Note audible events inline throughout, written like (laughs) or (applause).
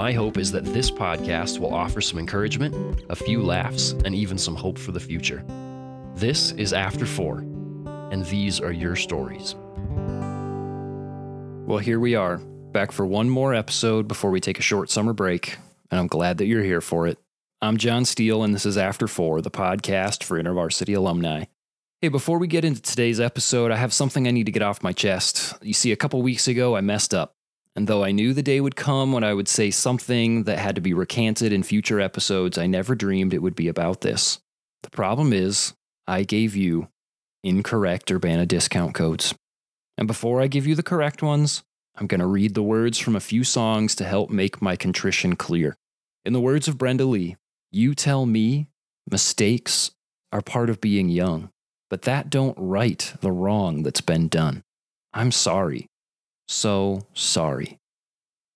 my hope is that this podcast will offer some encouragement, a few laughs, and even some hope for the future. This is After Four, and these are your stories. Well, here we are, back for one more episode before we take a short summer break, and I'm glad that you're here for it. I'm John Steele, and this is After Four, the podcast for InterVarsity alumni. Hey, before we get into today's episode, I have something I need to get off my chest. You see, a couple weeks ago, I messed up. And though I knew the day would come when I would say something that had to be recanted in future episodes, I never dreamed it would be about this. The problem is, I gave you incorrect Urbana discount codes. And before I give you the correct ones, I'm going to read the words from a few songs to help make my contrition clear. In the words of Brenda Lee, you tell me mistakes are part of being young, but that don't right the wrong that's been done. I'm sorry. So sorry.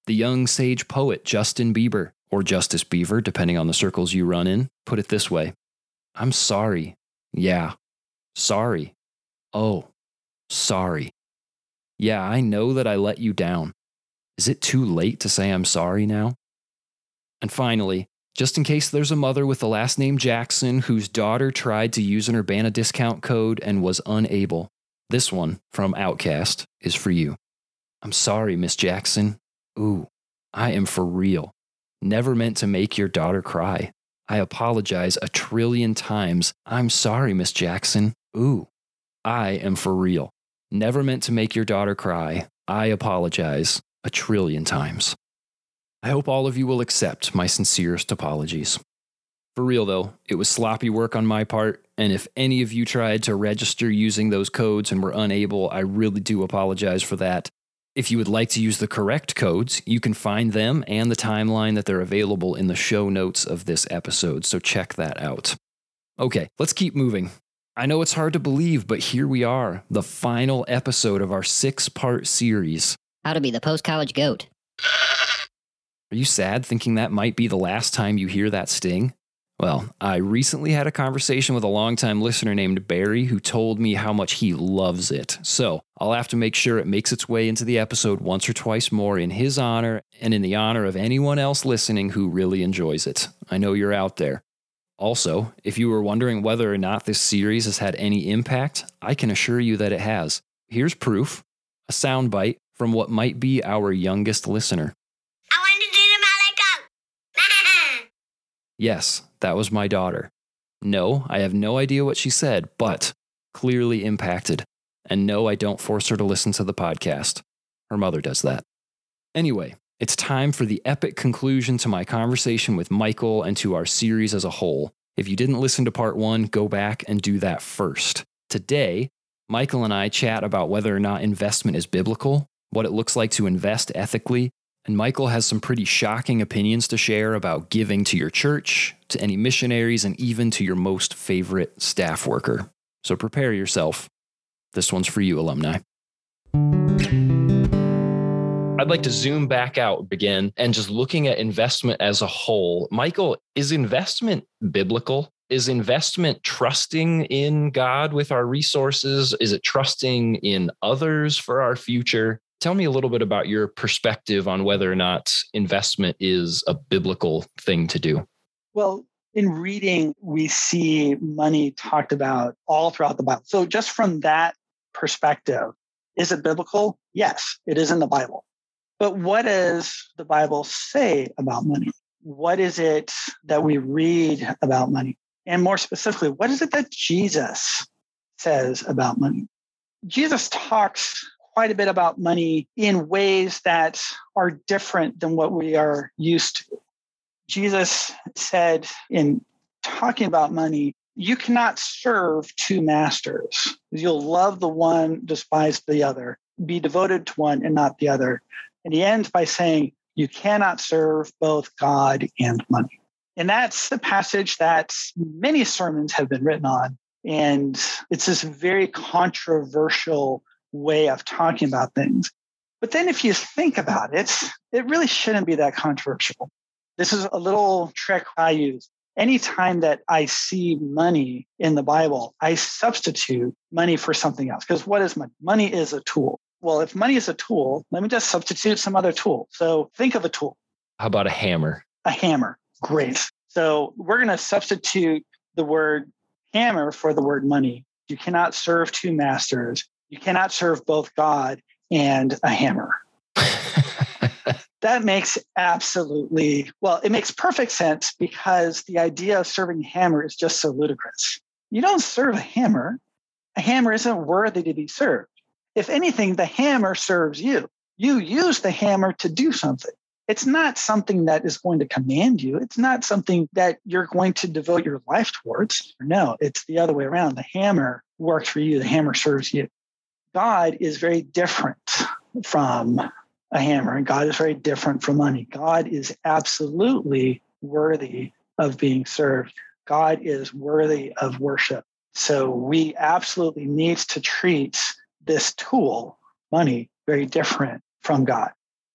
The young sage poet Justin Bieber, or Justice Beaver, depending on the circles you run in, put it this way I'm sorry. Yeah. Sorry. Oh, sorry. Yeah, I know that I let you down. Is it too late to say I'm sorry now? And finally, just in case there's a mother with the last name Jackson whose daughter tried to use an Urbana discount code and was unable, this one from OutKast is for you. I'm sorry, Miss Jackson. Ooh, I am for real. Never meant to make your daughter cry. I apologize a trillion times. I'm sorry, Miss Jackson. Ooh, I am for real. Never meant to make your daughter cry. I apologize a trillion times. I hope all of you will accept my sincerest apologies. For real though, it was sloppy work on my part, and if any of you tried to register using those codes and were unable, I really do apologize for that. If you would like to use the correct codes, you can find them and the timeline that they're available in the show notes of this episode, so check that out. Okay, let's keep moving. I know it's hard to believe, but here we are, the final episode of our six part series. How to be the post college goat. Are you sad thinking that might be the last time you hear that sting? Well, I recently had a conversation with a longtime listener named Barry who told me how much he loves it. So I'll have to make sure it makes its way into the episode once or twice more in his honor and in the honor of anyone else listening who really enjoys it. I know you're out there. Also, if you were wondering whether or not this series has had any impact, I can assure you that it has. Here's proof a soundbite from what might be our youngest listener. I want to do the Malaco. (laughs) Yes, that was my daughter. No, I have no idea what she said, but clearly impacted. And no, I don't force her to listen to the podcast. Her mother does that. Anyway, it's time for the epic conclusion to my conversation with Michael and to our series as a whole. If you didn't listen to part one, go back and do that first. Today, Michael and I chat about whether or not investment is biblical, what it looks like to invest ethically, and Michael has some pretty shocking opinions to share about giving to your church, to any missionaries, and even to your most favorite staff worker. So prepare yourself. This one's for you, alumni. I'd like to zoom back out again and just looking at investment as a whole. Michael, is investment biblical? Is investment trusting in God with our resources? Is it trusting in others for our future? Tell me a little bit about your perspective on whether or not investment is a biblical thing to do. Well, in reading, we see money talked about all throughout the Bible. So, just from that perspective, is it biblical? Yes, it is in the Bible. But what does the Bible say about money? What is it that we read about money? And more specifically, what is it that Jesus says about money? Jesus talks quite a bit about money in ways that are different than what we are used to. Jesus said in talking about money, you cannot serve two masters. You'll love the one, despise the other, be devoted to one and not the other. And he ends by saying, You cannot serve both God and money. And that's the passage that many sermons have been written on. And it's this very controversial way of talking about things. But then if you think about it, it really shouldn't be that controversial. This is a little trick I use. Anytime that I see money in the Bible, I substitute money for something else. Because what is money? Money is a tool. Well, if money is a tool, let me just substitute some other tool. So think of a tool. How about a hammer? A hammer. Great. So we're going to substitute the word hammer for the word money. You cannot serve two masters. You cannot serve both God and a hammer. That makes absolutely well it makes perfect sense because the idea of serving a hammer is just so ludicrous. You don't serve a hammer. A hammer isn't worthy to be served. If anything the hammer serves you. You use the hammer to do something. It's not something that is going to command you. It's not something that you're going to devote your life towards. No it's the other way around. The hammer works for you. The hammer serves you. God is very different from a hammer, and God is very different from money. God is absolutely worthy of being served. God is worthy of worship. So we absolutely need to treat this tool, money, very different from God.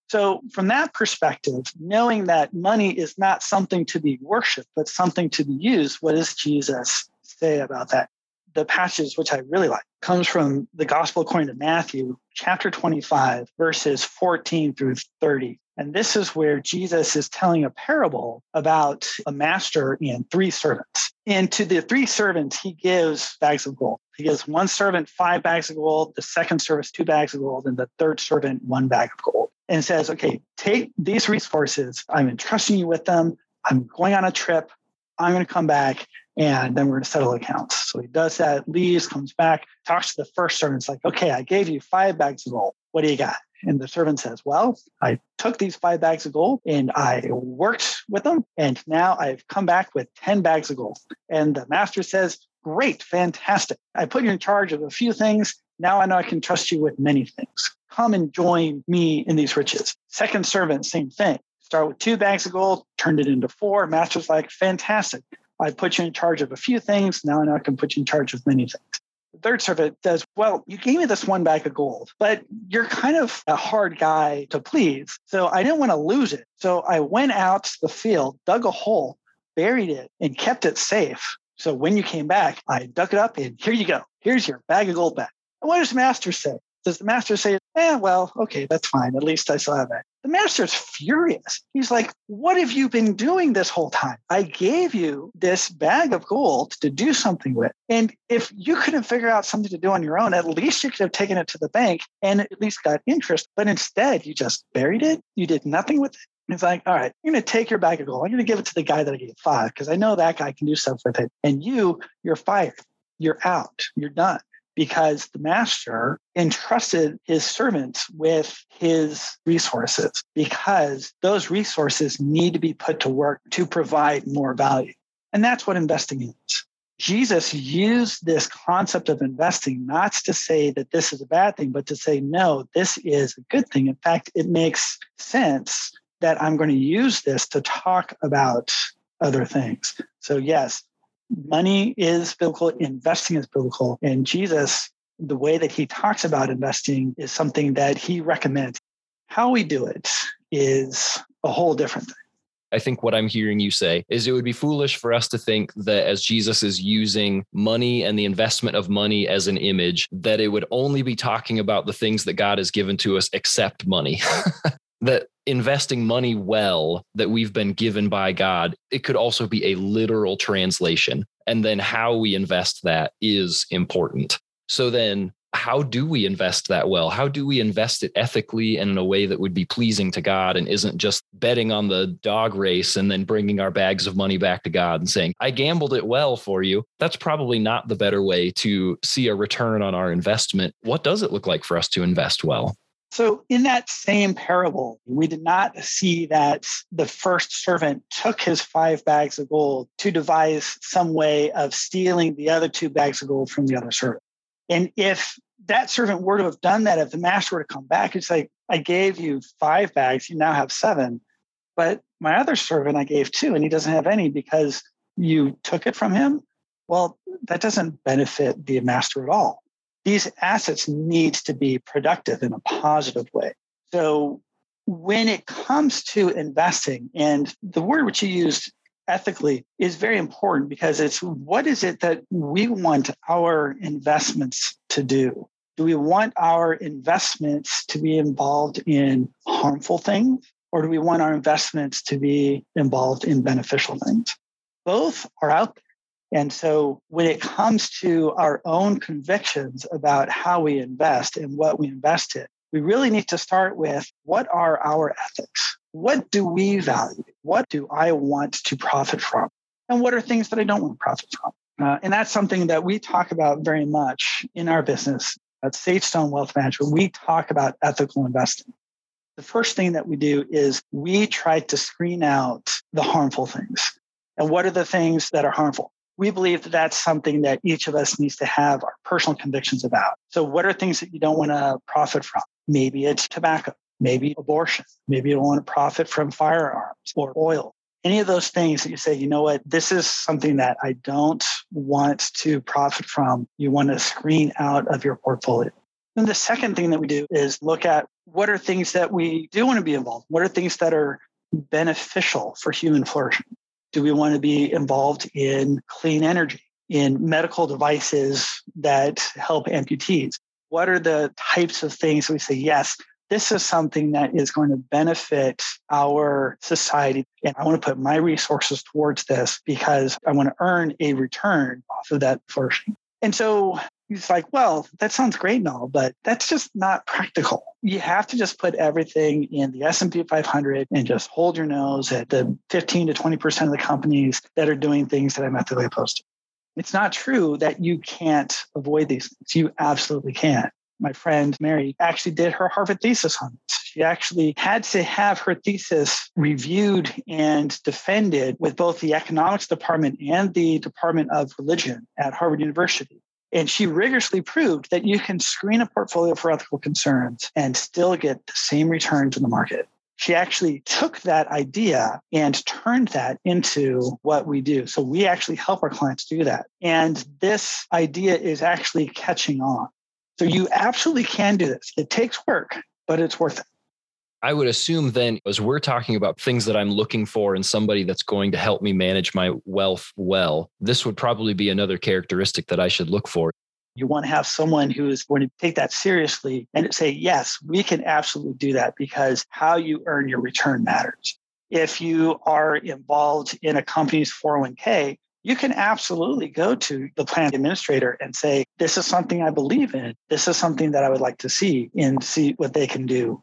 So, from that perspective, knowing that money is not something to be worshiped, but something to be used, what does Jesus say about that? The passage which I really like comes from the Gospel according to Matthew, chapter 25, verses 14 through 30. And this is where Jesus is telling a parable about a master and three servants. And to the three servants, he gives bags of gold. He gives one servant five bags of gold, the second servant two bags of gold, and the third servant one bag of gold. And says, okay, take these resources. I'm entrusting you with them. I'm going on a trip. I'm going to come back and then we're going to settle accounts. So he does that, leaves, comes back, talks to the first servant. It's like, okay, I gave you five bags of gold. What do you got? And the servant says, Well, I took these five bags of gold and I worked with them. And now I've come back with 10 bags of gold. And the master says, Great, fantastic. I put you in charge of a few things. Now I know I can trust you with many things. Come and join me in these riches. Second servant, same thing. Start with two bags of gold, turned it into four. Master's like, fantastic. I put you in charge of a few things. Now I can put you in charge of many things. The third servant says, Well, you gave me this one bag of gold, but you're kind of a hard guy to please. So I didn't want to lose it. So I went out to the field, dug a hole, buried it, and kept it safe. So when you came back, I dug it up and here you go. Here's your bag of gold back. And what does the master say? Does the master say, eh, well, okay, that's fine. At least I still have that. The master's furious. He's like, What have you been doing this whole time? I gave you this bag of gold to do something with. And if you couldn't figure out something to do on your own, at least you could have taken it to the bank and at least got interest. But instead, you just buried it. You did nothing with it. He's like, all right, I'm going to take your bag of gold. I'm going to give it to the guy that I gave five because I know that guy can do stuff with it. And you, you're fired. You're out. You're done because the master entrusted his servants with his resources because those resources need to be put to work to provide more value. And that's what investing is. Jesus used this concept of investing not to say that this is a bad thing, but to say, no, this is a good thing. In fact, it makes sense that I'm going to use this to talk about other things. So, yes, money is biblical, investing is biblical. And Jesus, the way that he talks about investing is something that he recommends. How we do it is a whole different thing. I think what I'm hearing you say is it would be foolish for us to think that as Jesus is using money and the investment of money as an image, that it would only be talking about the things that God has given to us except money. (laughs) that investing money well that we've been given by God, it could also be a literal translation. And then how we invest that is important. So then, how do we invest that well? How do we invest it ethically and in a way that would be pleasing to God and isn't just betting on the dog race and then bringing our bags of money back to God and saying, I gambled it well for you? That's probably not the better way to see a return on our investment. What does it look like for us to invest well? So, in that same parable, we did not see that the first servant took his five bags of gold to devise some way of stealing the other two bags of gold from the other servant. And if that servant were to have done that, if the master were to come back, it's like, I gave you five bags, you now have seven. But my other servant, I gave two, and he doesn't have any because you took it from him. Well, that doesn't benefit the master at all. These assets need to be productive in a positive way. So when it comes to investing, and the word which you used ethically is very important because it's what is it that we want our investments to do? Do we want our investments to be involved in harmful things? Or do we want our investments to be involved in beneficial things? Both are out there. And so when it comes to our own convictions about how we invest and what we invest in, we really need to start with what are our ethics? What do we value? What do I want to profit from? And what are things that I don't want to profit from? Uh, and that's something that we talk about very much in our business. At Sagestone Wealth Management, we talk about ethical investing. The first thing that we do is we try to screen out the harmful things. And what are the things that are harmful? We believe that that's something that each of us needs to have our personal convictions about. So, what are things that you don't want to profit from? Maybe it's tobacco maybe abortion. Maybe you don't want to profit from firearms or oil. Any of those things that you say, you know what, this is something that I don't want to profit from, you want to screen out of your portfolio. And the second thing that we do is look at what are things that we do want to be involved in? What are things that are beneficial for human flourishing? Do we want to be involved in clean energy, in medical devices that help amputees? What are the types of things we say, yes, this is something that is going to benefit our society. And I want to put my resources towards this because I want to earn a return off of that flourishing. And so he's like, well, that sounds great and all, but that's just not practical. You have to just put everything in the S&P 500 and just hold your nose at the 15 to 20% of the companies that are doing things that I'm ethically opposed to. It's not true that you can't avoid these things. You absolutely can my friend Mary actually did her Harvard thesis on this. She actually had to have her thesis reviewed and defended with both the economics department and the Department of Religion at Harvard University. And she rigorously proved that you can screen a portfolio for ethical concerns and still get the same returns in the market. She actually took that idea and turned that into what we do. So we actually help our clients do that. And this idea is actually catching on. So you absolutely can do this. It takes work, but it's worth it. I would assume then, as we're talking about things that I'm looking for in somebody that's going to help me manage my wealth well, this would probably be another characteristic that I should look for. You want to have someone who is going to take that seriously and say, yes, we can absolutely do that because how you earn your return matters. If you are involved in a company's 401k, you can absolutely go to the plan administrator and say, This is something I believe in. This is something that I would like to see and see what they can do.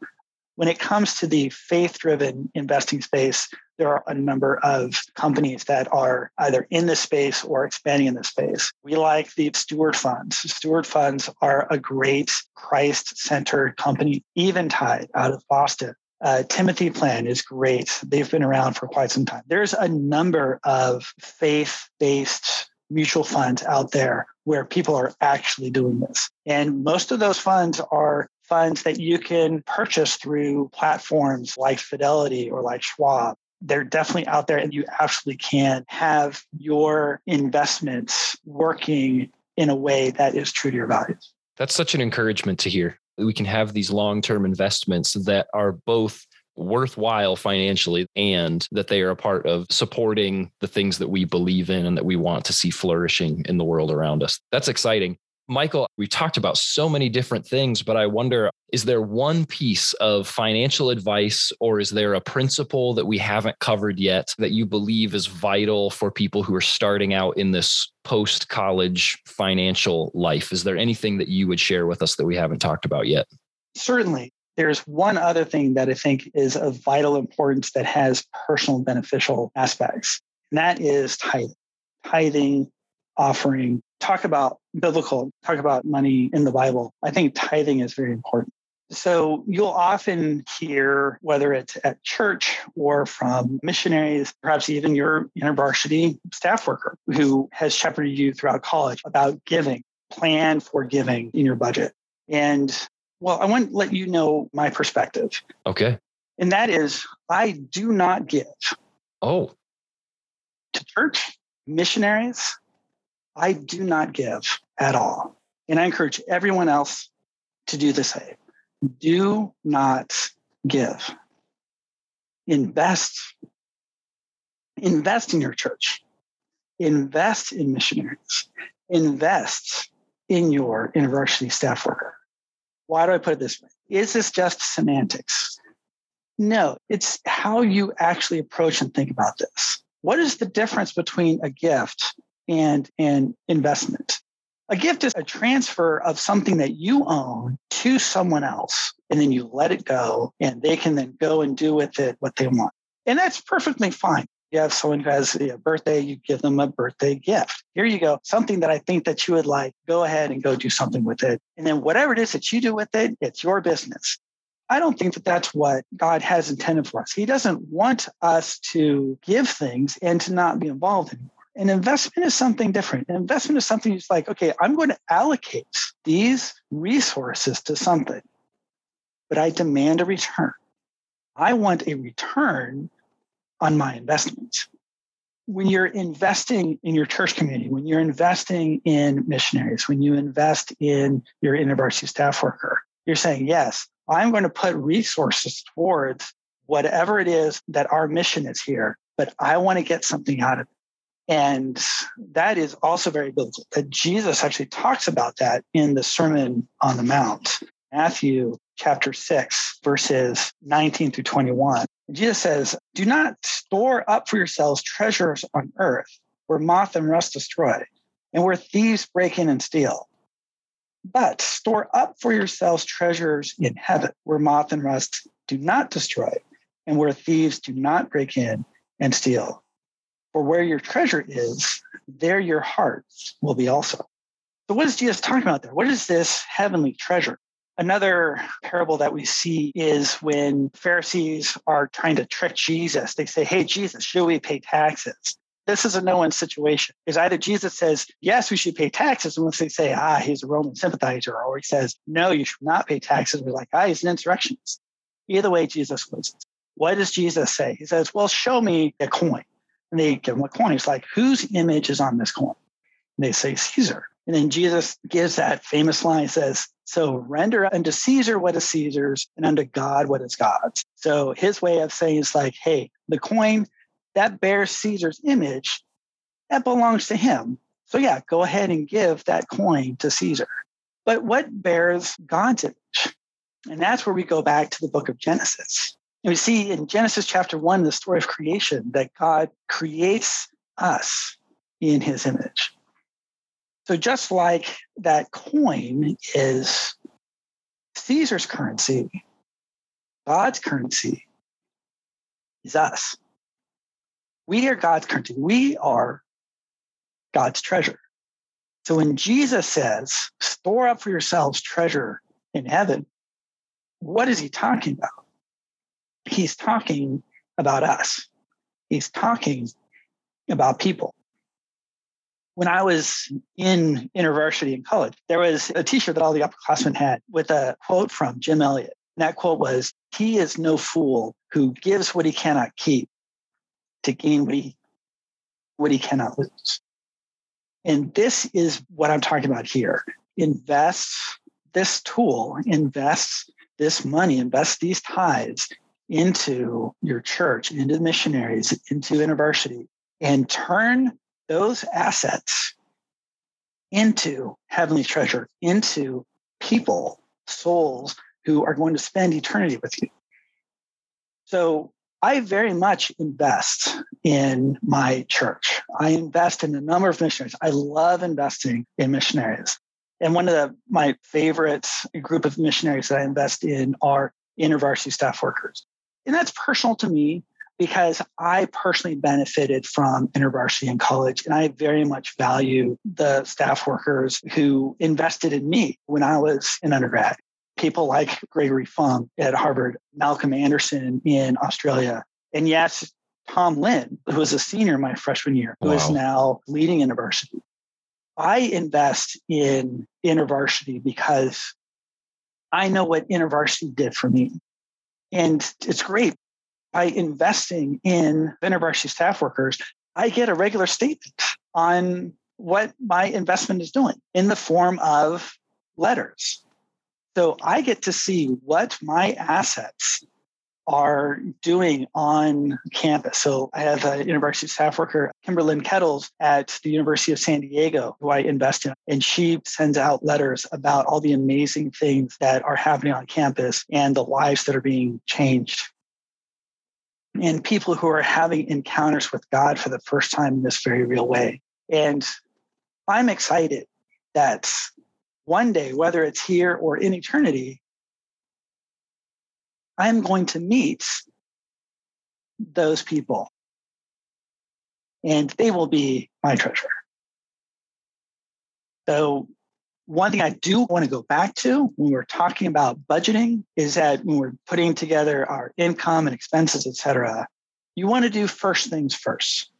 When it comes to the faith driven investing space, there are a number of companies that are either in this space or expanding in this space. We like the Steward Funds. Steward Funds are a great Christ centered company, Eventide out of Boston. Uh, Timothy Plan is great. They've been around for quite some time. There's a number of faith based mutual funds out there where people are actually doing this. And most of those funds are funds that you can purchase through platforms like Fidelity or like Schwab. They're definitely out there, and you absolutely can have your investments working in a way that is true to your values. That's such an encouragement to hear we can have these long term investments that are both worthwhile financially and that they are a part of supporting the things that we believe in and that we want to see flourishing in the world around us. That's exciting. Michael, we talked about so many different things, but I wonder is there one piece of financial advice or is there a principle that we haven't covered yet that you believe is vital for people who are starting out in this post college financial life? Is there anything that you would share with us that we haven't talked about yet? Certainly. There's one other thing that I think is of vital importance that has personal beneficial aspects, and that is tithing. Tithing, offering, talk about biblical, talk about money in the Bible. I think tithing is very important. So you'll often hear, whether it's at church or from missionaries, perhaps even your university staff worker who has shepherded you throughout college about giving, plan for giving in your budget. And well, I want to let you know my perspective. Okay. And that is, I do not give Oh, to church, missionaries. I do not give at all. And I encourage everyone else to do the same. Do not give. Invest. Invest in your church. Invest in missionaries. Invest in your university staff worker. Why do I put it this way? Is this just semantics? No, it's how you actually approach and think about this. What is the difference between a gift and an investment? A gift is a transfer of something that you own to someone else, and then you let it go, and they can then go and do with it what they want. And that's perfectly fine. You have someone who has a birthday, you give them a birthday gift. Here you go, something that I think that you would like. Go ahead and go do something with it. And then whatever it is that you do with it, it's your business. I don't think that that's what God has intended for us. He doesn't want us to give things and to not be involved anymore. An investment is something different. An investment is something that's like, okay, I'm going to allocate these resources to something, but I demand a return. I want a return on my investment. When you're investing in your church community, when you're investing in missionaries, when you invest in your university staff worker, you're saying, yes, I'm going to put resources towards whatever it is that our mission is here, but I want to get something out of it. And that is also very biblical that Jesus actually talks about that in the Sermon on the Mount, Matthew chapter 6, verses 19 through 21. Jesus says, Do not store up for yourselves treasures on earth where moth and rust destroy and where thieves break in and steal. But store up for yourselves treasures in heaven where moth and rust do not destroy and where thieves do not break in and steal. Where your treasure is, there your heart will be also. So, what is Jesus talking about there? What is this heavenly treasure? Another parable that we see is when Pharisees are trying to trick Jesus. They say, Hey, Jesus, should we pay taxes? This is a no win situation. Because either Jesus says, Yes, we should pay taxes. And once they say, Ah, he's a Roman sympathizer, or he says, No, you should not pay taxes, we're like, Ah, he's an insurrectionist. Either way, Jesus wins. What does Jesus say? He says, Well, show me a coin. And they give him a coin. He's like, Whose image is on this coin? And they say, Caesar. And then Jesus gives that famous line, says, So render unto Caesar what is Caesar's and unto God what is God's. So his way of saying is like, hey, the coin that bears Caesar's image, that belongs to him. So yeah, go ahead and give that coin to Caesar. But what bears God's image? And that's where we go back to the book of Genesis. And we see in Genesis chapter one, the story of creation, that God creates us in his image. So just like that coin is Caesar's currency, God's currency is us. We are God's currency. We are God's treasure. So when Jesus says, store up for yourselves treasure in heaven, what is he talking about? He's talking about us. He's talking about people when I was in university and college, there was a T-shirt that all the upperclassmen had with a quote from Jim Elliot. And that quote was, "He is no fool who gives what he cannot keep to gain what he what he cannot lose." And this is what I'm talking about here. Invest this tool, invest this money, invest these tithes into your church, into the missionaries, into university, and turn those assets into heavenly treasure, into people, souls who are going to spend eternity with you. So I very much invest in my church. I invest in a number of missionaries. I love investing in missionaries. And one of the, my favorite group of missionaries that I invest in are university staff workers. And that's personal to me because I personally benefited from InterVarsity in college, and I very much value the staff workers who invested in me when I was an undergrad. People like Gregory Fung at Harvard, Malcolm Anderson in Australia, and yes, Tom Lin, who was a senior my freshman year, who wow. is now leading InterVarsity. I invest in InterVarsity because I know what InterVarsity did for me. And it's great. By investing in InterVarsity staff workers, I get a regular statement on what my investment is doing in the form of letters. So I get to see what my assets are doing on campus. So I have a university staff worker, Kimberlyn Kettles at the University of San Diego, who I invest in, and she sends out letters about all the amazing things that are happening on campus and the lives that are being changed. And people who are having encounters with God for the first time in this very real way. And I'm excited that one day, whether it's here or in eternity, I'm going to meet those people and they will be my treasure. So, one thing I do want to go back to when we're talking about budgeting is that when we're putting together our income and expenses, et cetera, you want to do first things first.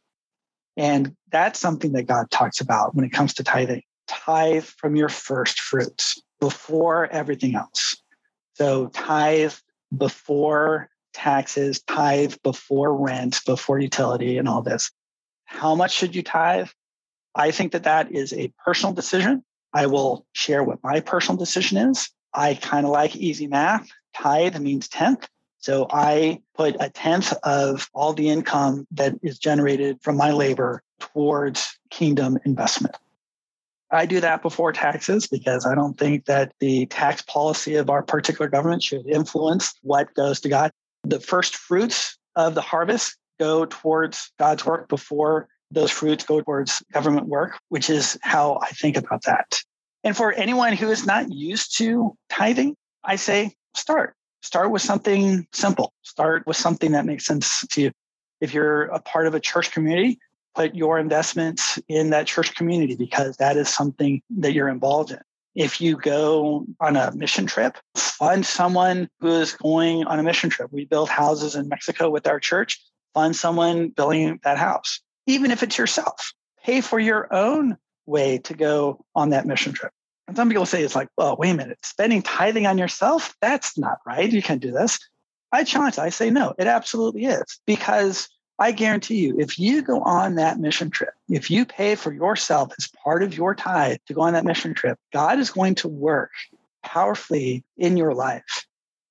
And that's something that God talks about when it comes to tithing. Tithe from your first fruits before everything else. So, tithe before taxes, tithe before rent, before utility, and all this. How much should you tithe? I think that that is a personal decision. I will share what my personal decision is. I kind of like easy math. Tithe means tenth. So I put a tenth of all the income that is generated from my labor towards kingdom investment. I do that before taxes because I don't think that the tax policy of our particular government should influence what goes to God. The first fruits of the harvest go towards God's work before those fruits go towards government work, which is how I think about that. And for anyone who is not used to tithing, I say start. Start with something simple. Start with something that makes sense to you. If you're a part of a church community, put your investments in that church community because that is something that you're involved in. If you go on a mission trip, fund someone who is going on a mission trip. We build houses in Mexico with our church, fund someone building that house. Even if it's yourself, pay for your own way to go on that mission trip. And some people say it's like, well, wait a minute, spending tithing on yourself? That's not right. You can't do this. I challenge, I say no, it absolutely is because I guarantee you, if you go on that mission trip, if you pay for yourself as part of your tithe to go on that mission trip, God is going to work powerfully in your life.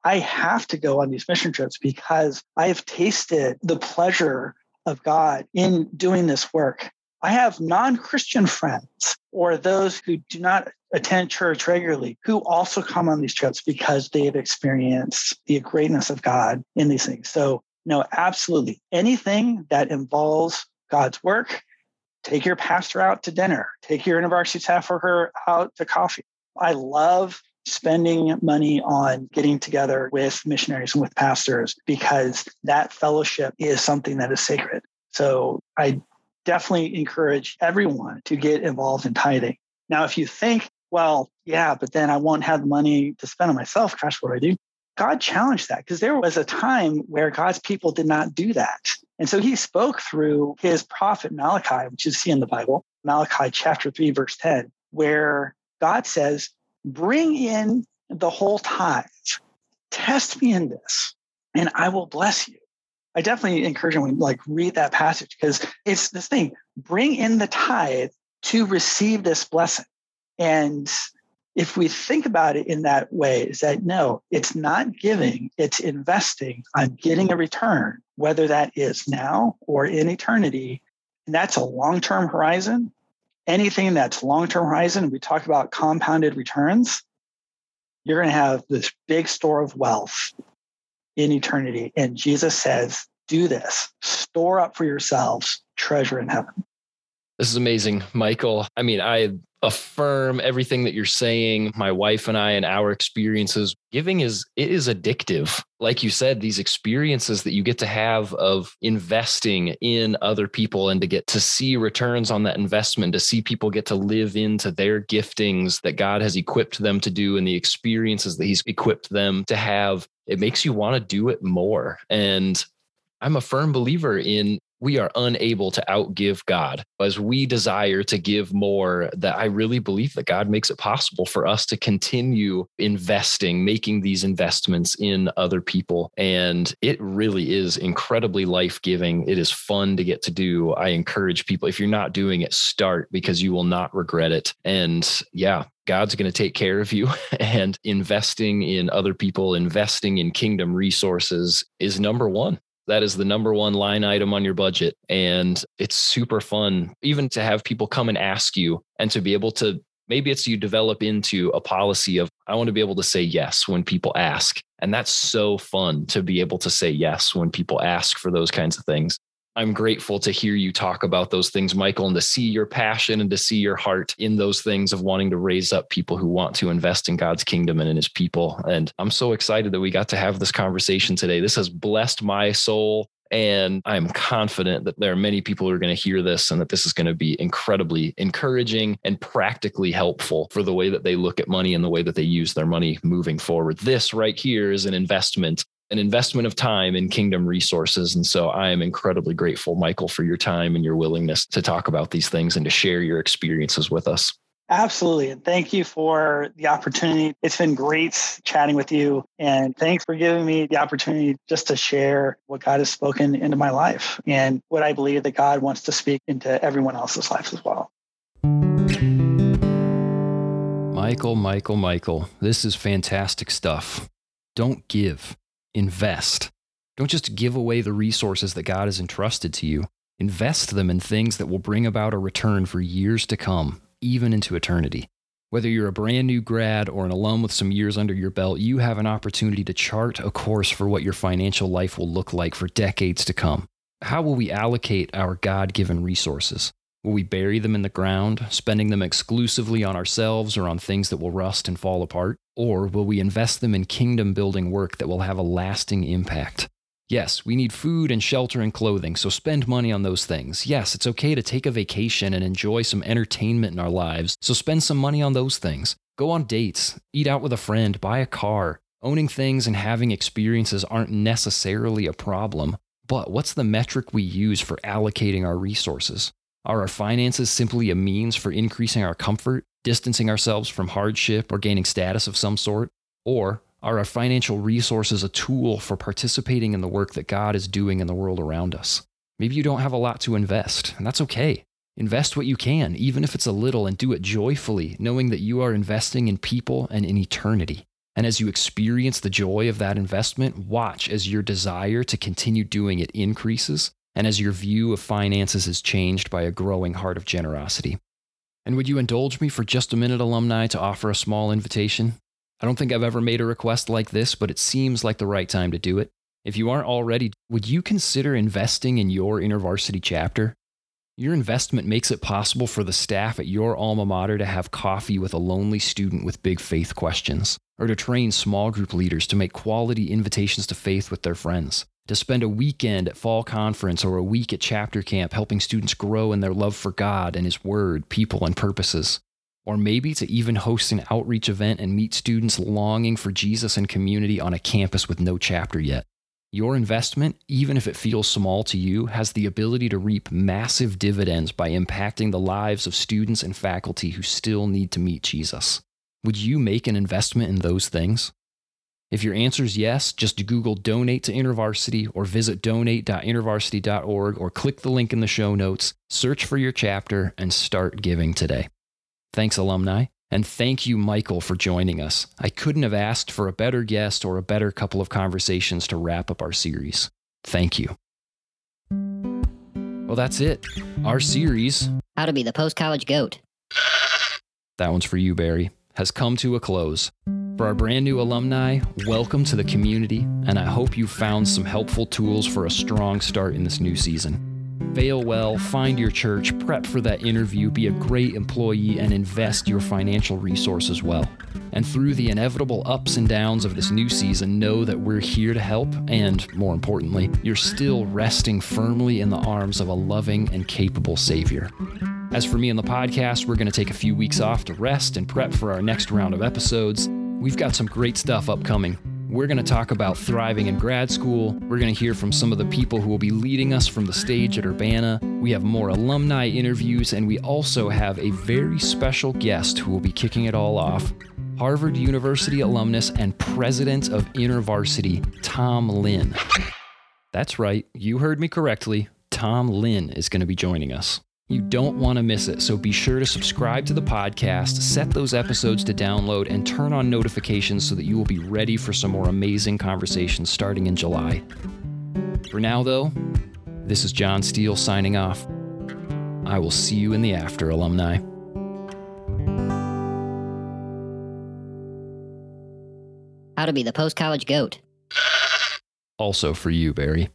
I have to go on these mission trips because I have tasted the pleasure of God in doing this work. I have non Christian friends or those who do not attend church regularly who also come on these trips because they have experienced the greatness of God in these things. So no, absolutely. Anything that involves God's work, take your pastor out to dinner, take your university staff worker out to coffee. I love spending money on getting together with missionaries and with pastors because that fellowship is something that is sacred. So I definitely encourage everyone to get involved in tithing. Now, if you think, well, yeah, but then I won't have the money to spend on myself, gosh, what do I do? God challenged that because there was a time where God's people did not do that. And so he spoke through his prophet Malachi, which you see in the Bible, Malachi chapter 3, verse 10, where God says, Bring in the whole tithe, test me in this, and I will bless you. I definitely encourage to like read that passage because it's this thing bring in the tithe to receive this blessing. And if we think about it in that way, is that no, it's not giving, it's investing. I'm getting a return, whether that is now or in eternity. And that's a long term horizon. Anything that's long term horizon, we talk about compounded returns, you're going to have this big store of wealth in eternity. And Jesus says, do this, store up for yourselves treasure in heaven. This is amazing, Michael. I mean, I affirm everything that you're saying. My wife and i and our experiences giving is it is addictive. Like you said these experiences that you get to have of investing in other people and to get to see returns on that investment to see people get to live into their giftings that god has equipped them to do and the experiences that he's equipped them to have it makes you want to do it more. And I'm a firm believer in we are unable to outgive God as we desire to give more. That I really believe that God makes it possible for us to continue investing, making these investments in other people. And it really is incredibly life giving. It is fun to get to do. I encourage people, if you're not doing it, start because you will not regret it. And yeah, God's going to take care of you. (laughs) And investing in other people, investing in kingdom resources is number one. That is the number one line item on your budget. And it's super fun, even to have people come and ask you and to be able to maybe it's you develop into a policy of, I want to be able to say yes when people ask. And that's so fun to be able to say yes when people ask for those kinds of things. I'm grateful to hear you talk about those things, Michael, and to see your passion and to see your heart in those things of wanting to raise up people who want to invest in God's kingdom and in his people. And I'm so excited that we got to have this conversation today. This has blessed my soul. And I'm confident that there are many people who are going to hear this and that this is going to be incredibly encouraging and practically helpful for the way that they look at money and the way that they use their money moving forward. This right here is an investment an investment of time in kingdom resources. And so I am incredibly grateful, Michael, for your time and your willingness to talk about these things and to share your experiences with us. Absolutely. And thank you for the opportunity. It's been great chatting with you. And thanks for giving me the opportunity just to share what God has spoken into my life and what I believe that God wants to speak into everyone else's lives as well. Michael, Michael, Michael, this is fantastic stuff. Don't give invest. Don't just give away the resources that God has entrusted to you. Invest them in things that will bring about a return for years to come, even into eternity. Whether you're a brand new grad or an alum with some years under your belt, you have an opportunity to chart a course for what your financial life will look like for decades to come. How will we allocate our God given resources? Will we bury them in the ground, spending them exclusively on ourselves or on things that will rust and fall apart? Or will we invest them in kingdom building work that will have a lasting impact? Yes, we need food and shelter and clothing, so spend money on those things. Yes, it's okay to take a vacation and enjoy some entertainment in our lives, so spend some money on those things. Go on dates, eat out with a friend, buy a car. Owning things and having experiences aren't necessarily a problem, but what's the metric we use for allocating our resources? Are our finances simply a means for increasing our comfort, distancing ourselves from hardship, or gaining status of some sort? Or are our financial resources a tool for participating in the work that God is doing in the world around us? Maybe you don't have a lot to invest, and that's okay. Invest what you can, even if it's a little, and do it joyfully, knowing that you are investing in people and in eternity. And as you experience the joy of that investment, watch as your desire to continue doing it increases and as your view of finances is changed by a growing heart of generosity. And would you indulge me for just a minute, alumni, to offer a small invitation? I don't think I've ever made a request like this, but it seems like the right time to do it. If you aren't already, would you consider investing in your InterVarsity chapter? Your investment makes it possible for the staff at your alma mater to have coffee with a lonely student with big faith questions, or to train small group leaders to make quality invitations to faith with their friends to spend a weekend at fall conference or a week at chapter camp helping students grow in their love for God and His Word, people, and purposes. Or maybe to even host an outreach event and meet students longing for Jesus and community on a campus with no chapter yet. Your investment, even if it feels small to you, has the ability to reap massive dividends by impacting the lives of students and faculty who still need to meet Jesus. Would you make an investment in those things? If your answer is yes, just Google donate to InterVarsity or visit donate.intervarsity.org or click the link in the show notes, search for your chapter, and start giving today. Thanks, alumni. And thank you, Michael, for joining us. I couldn't have asked for a better guest or a better couple of conversations to wrap up our series. Thank you. Well, that's it. Our series, How to be the post college goat. that one's for you, Barry, has come to a close. For our brand new alumni, welcome to the community, and I hope you found some helpful tools for a strong start in this new season. Fail well, find your church, prep for that interview, be a great employee, and invest your financial resources well. And through the inevitable ups and downs of this new season, know that we're here to help, and more importantly, you're still resting firmly in the arms of a loving and capable Savior. As for me and the podcast, we're going to take a few weeks off to rest and prep for our next round of episodes. We've got some great stuff upcoming. We're going to talk about thriving in grad school. We're going to hear from some of the people who will be leading us from the stage at Urbana. We have more alumni interviews, and we also have a very special guest who will be kicking it all off Harvard University alumnus and president of InterVarsity, Tom Lin. That's right, you heard me correctly. Tom Lin is going to be joining us. You don't want to miss it, so be sure to subscribe to the podcast, set those episodes to download, and turn on notifications so that you will be ready for some more amazing conversations starting in July. For now, though, this is John Steele signing off. I will see you in the after, alumni. How to be the post college goat. Also for you, Barry.